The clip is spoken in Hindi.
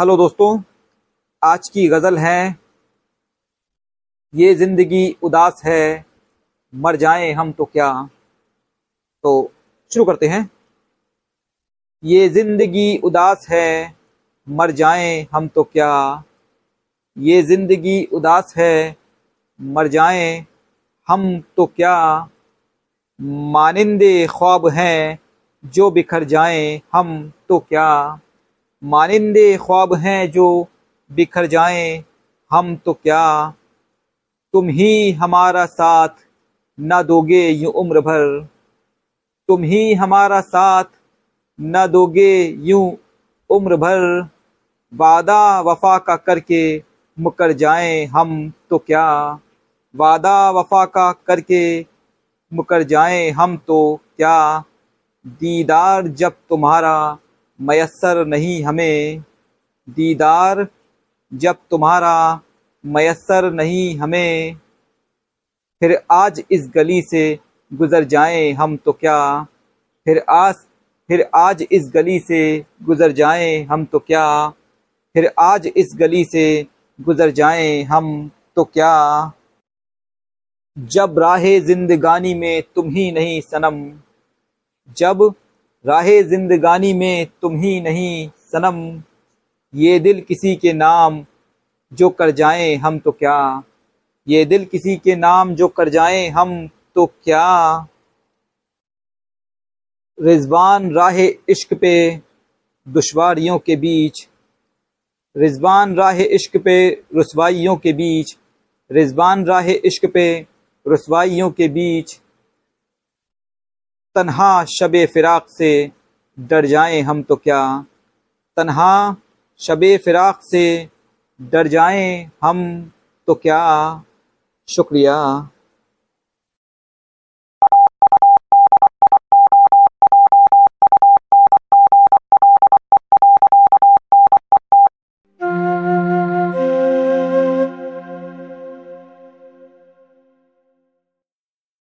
हेलो दोस्तों, आज की गज़ल है, ये ज़िंदगी उदास है, मर जाएँ हम तो क्या? तो शुरू करते हैं। ये ज़िंदगी उदास है, मर जाएँ हम तो क्या? ये ज़िंदगी उदास है, मर जाएँ हम तो क्या? मानिंदे ख्वाब हैं, जो बिखर जाएँ हम तो क्या? मानिंदे ख्वाब हैं जो बिखर जाएँ, हम तो क्या? तुम ही हमारा साथ न दोगे यूँ उम्र भर। तुम ही हमारा साथ न दोगे यूँ उम्र भर। वादा वफा का करके मुकर जाएँ, हम तो क्या? वादा वफा का करके मुकर जाएँ, हम तो क्या? दीदार जब तुम्हारा मयसर नहीं हमें। दीदार, जब तुम्हारा मैसर नहीं हमें। फिर आज इस गली से गुजर जाएँ हम तो क्या? फिर आज फिर आज इस गली से गुजर जाएँ हम तो क्या? फिर आज इस गली से गुजर जाएँ हम तो क्या? जब राह जिंदगानी में तुम ही नहीं सनम, जब राह जिंदगानी में तुम ही नहीं, सनम। ये दिल किसी के नाम जो कर जाएँ हम तो क्या? ये दिल किसी के नाम जो कर जाएँ हम तो क्या? रिजवान राह इश्क पे, दुश्वारियों के बीच। रिजवान राह इश्क पे, रसवाइयों के बीच। रिजवान राह इश्क पे, रसवाइयों के बीच। तन्हा शब फिराक से डर जाएँ हम तो क्या? तन्हा शब फिराक से डर जाएँ हम तो क्या? शुक्रिया।